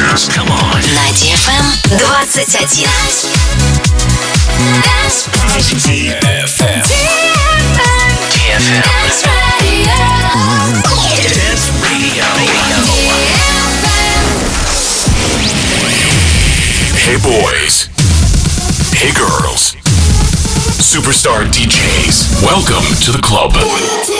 dance. Come on. На DFM 21. Dance DFM. DFM. Dance Radio. Dance Radio. Hey boys. Hey girls. Superstar DJs. Welcome to the club.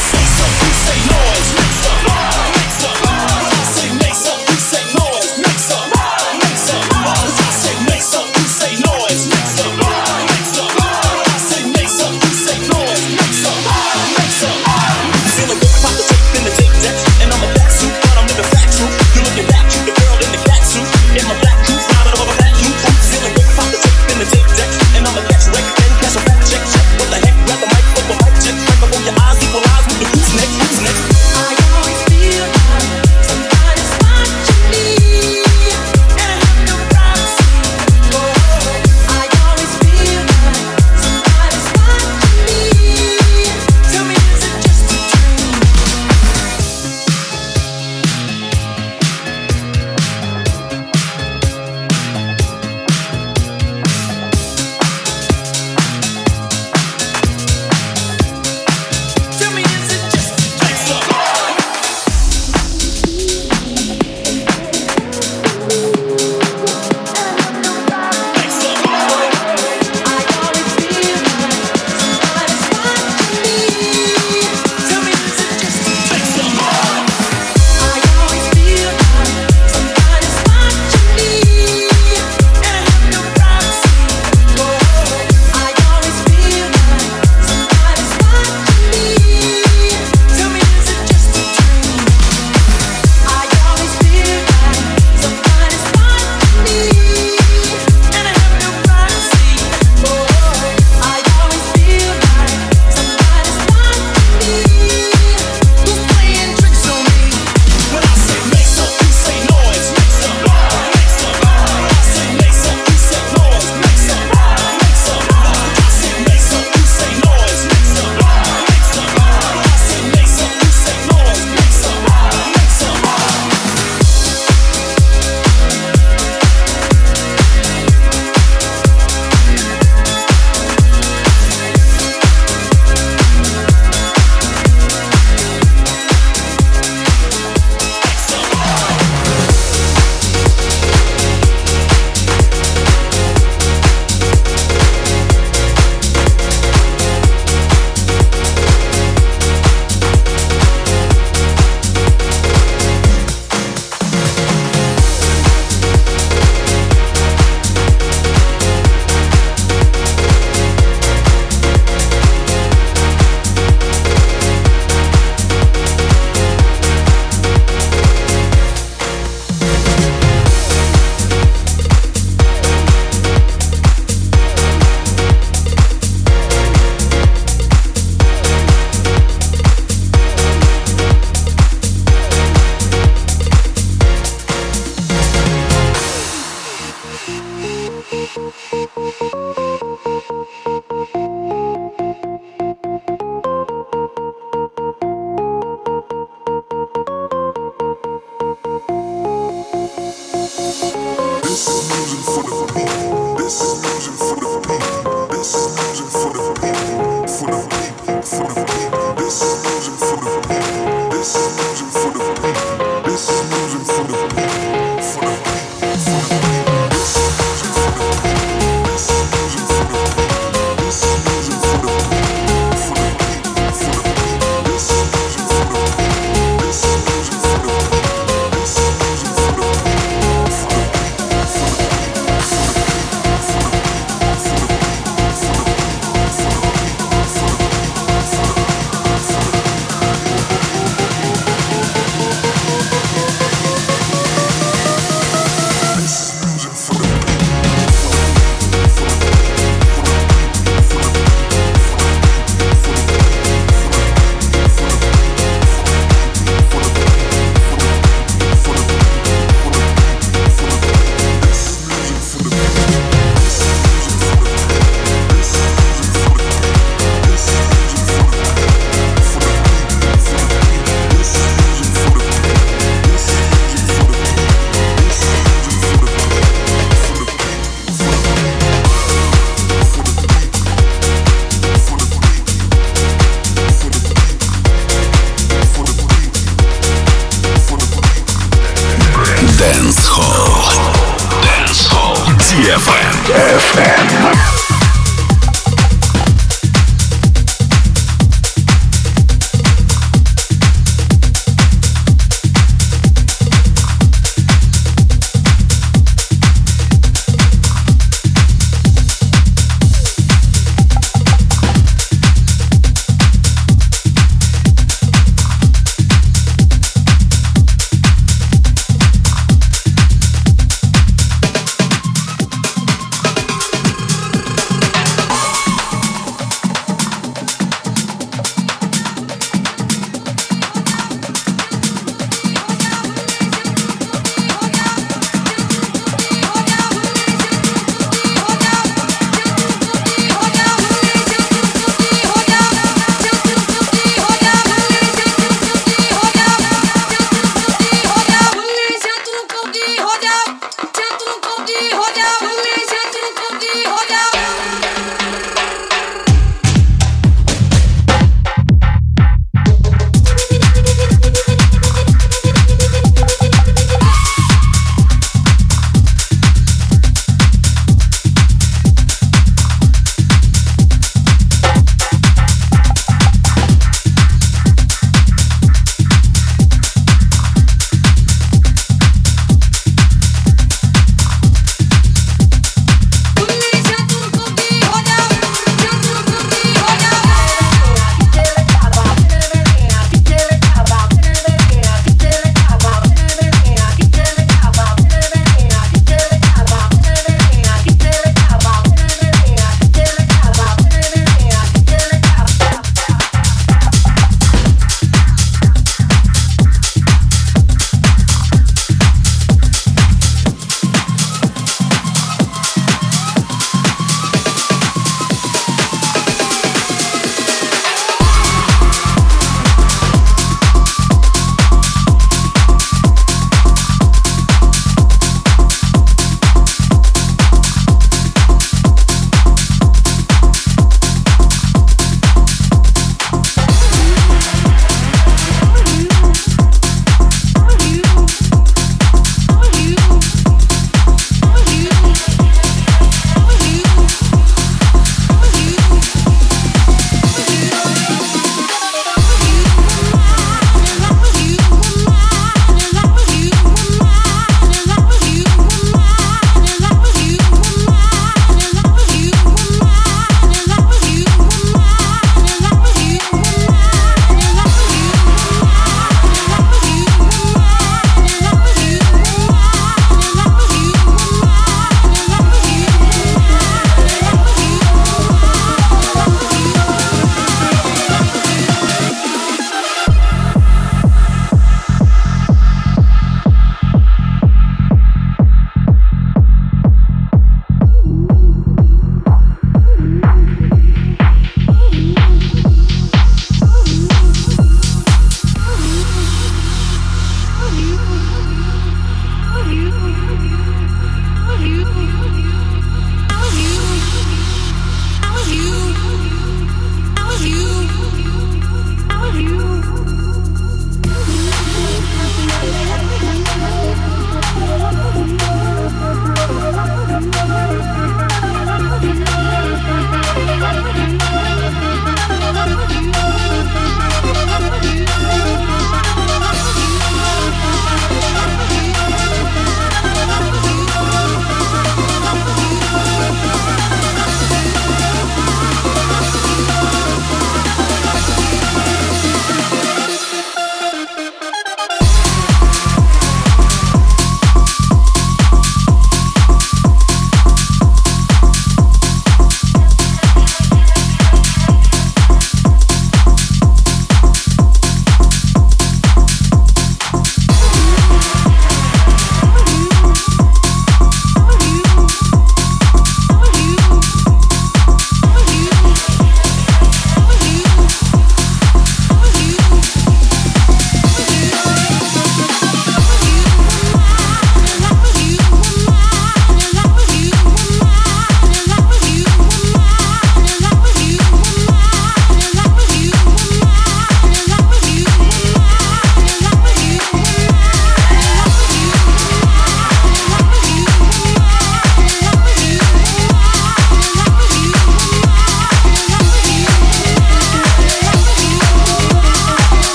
Dance Hall. Dance Hall. DFM. FM.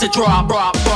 to draw, bra, bra.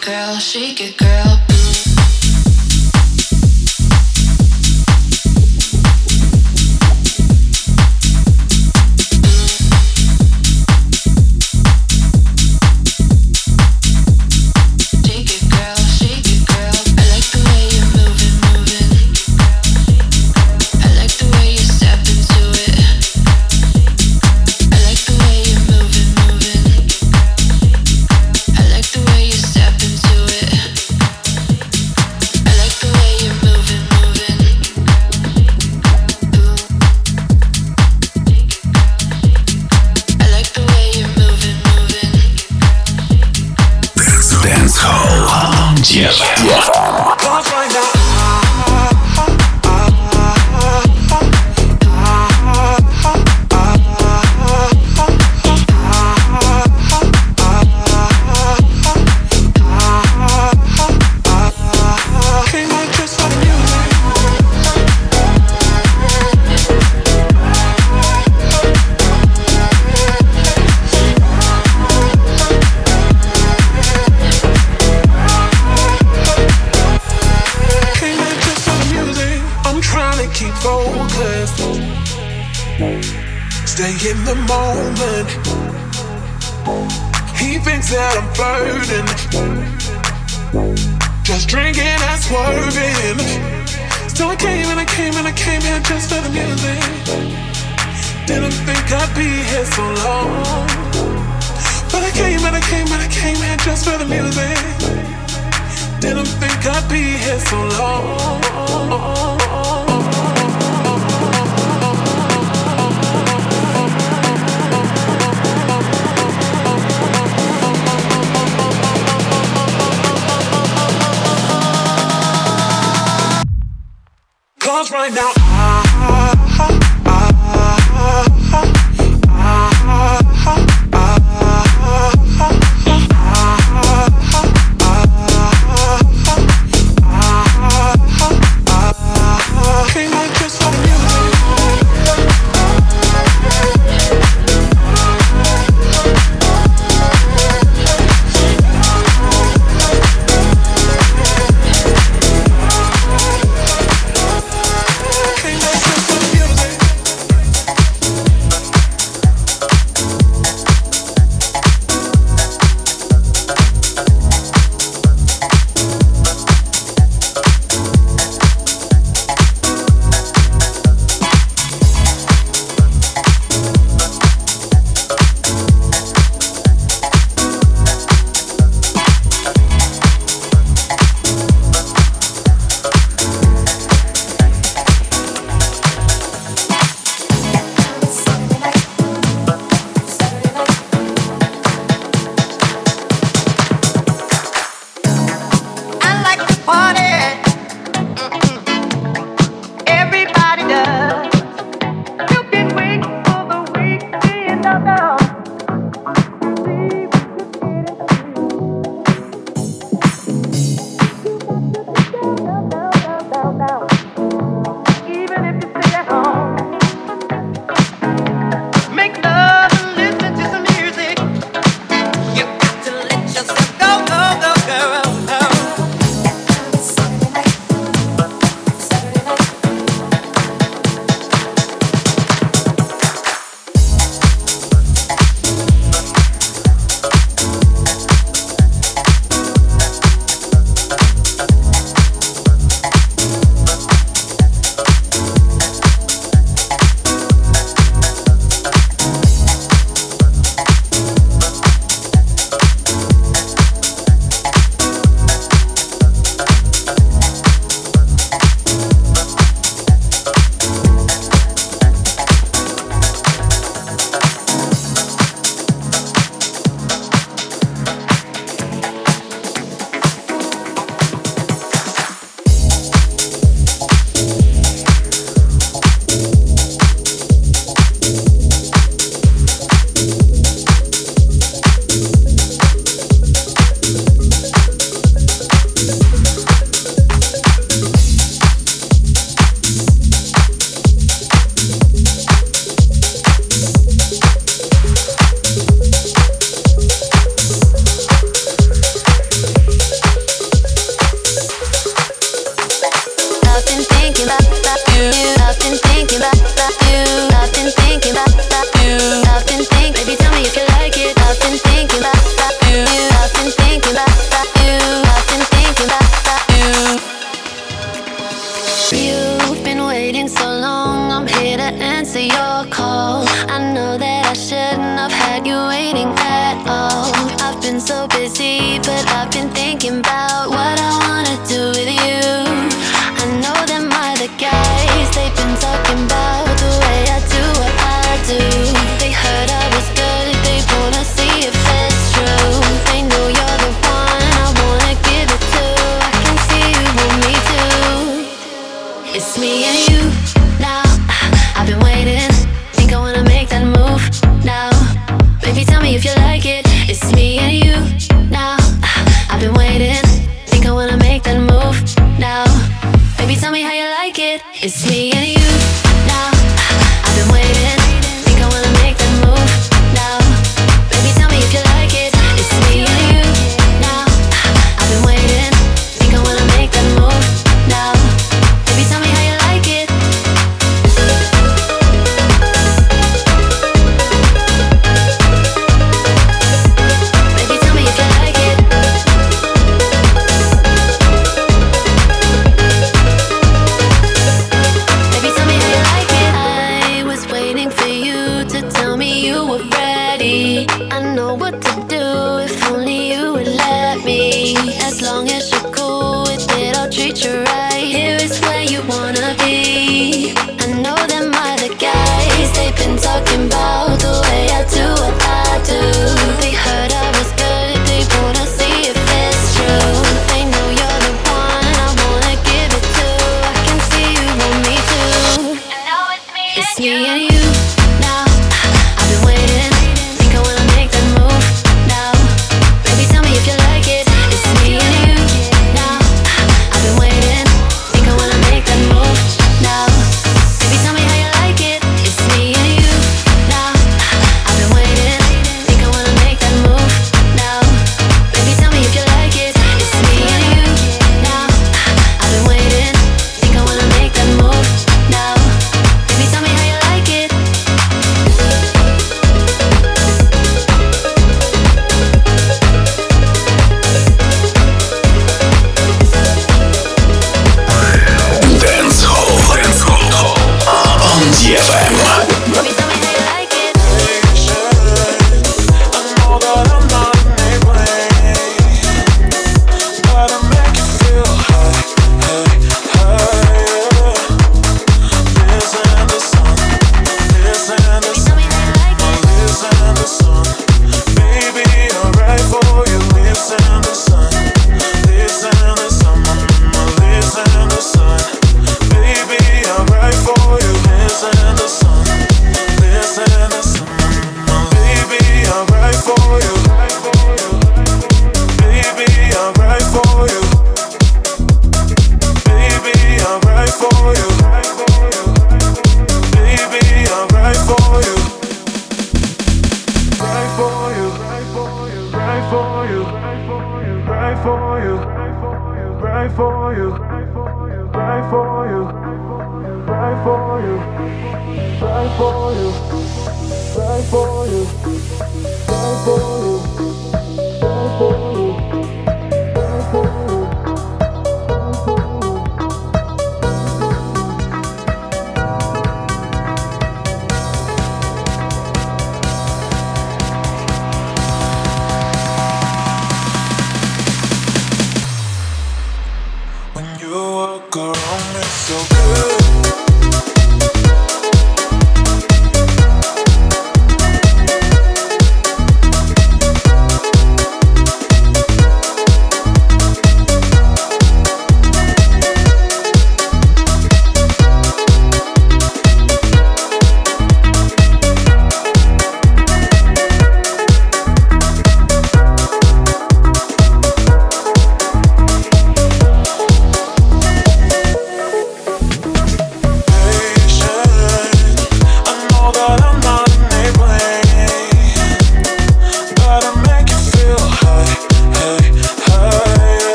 Girl, shake it, girl. Right go,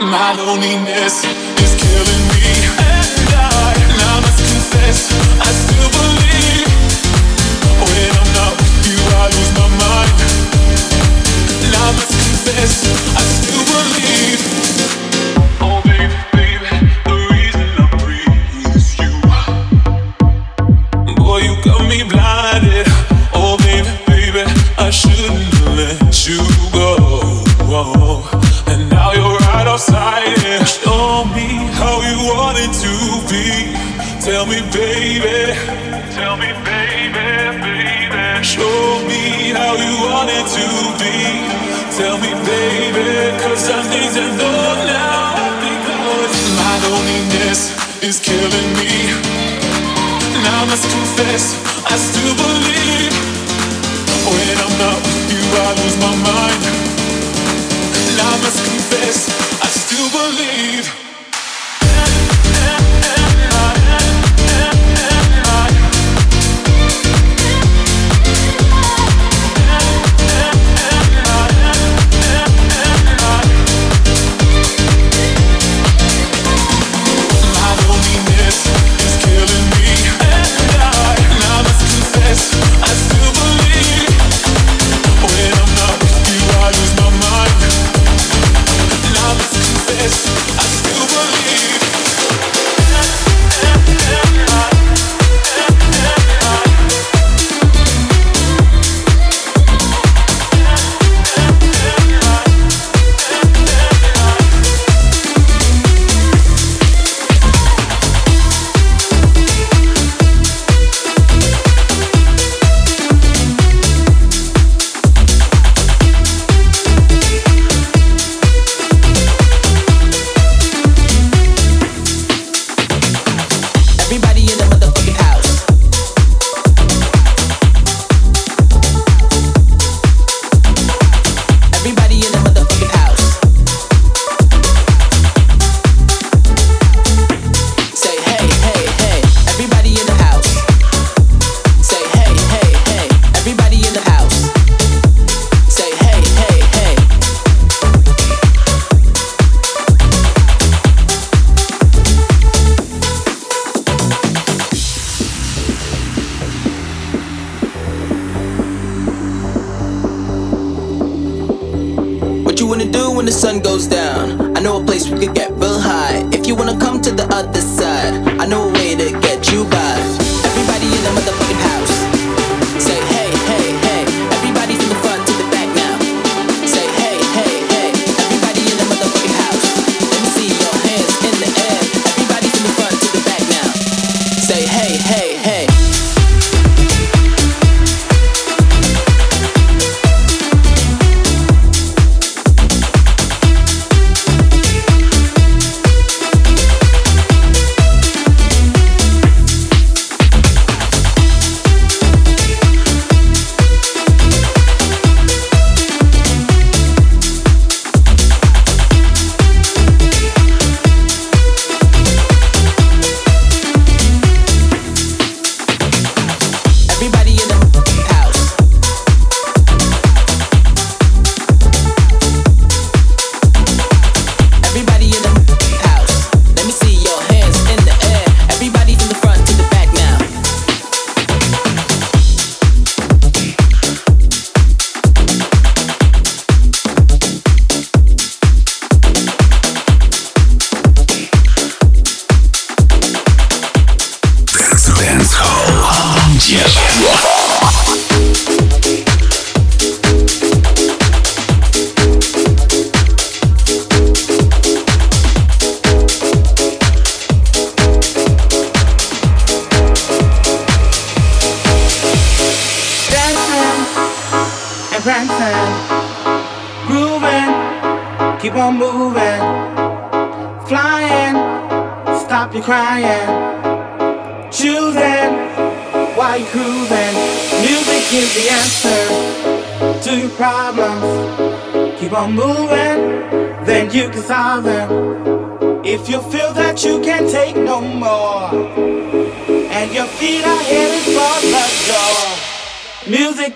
My loneliness is killing me, and I, I must confess, I still believe. When I'm not with you, I lose my mind. I must confess, I still believe. confess, I still believe.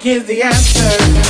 Is the answer.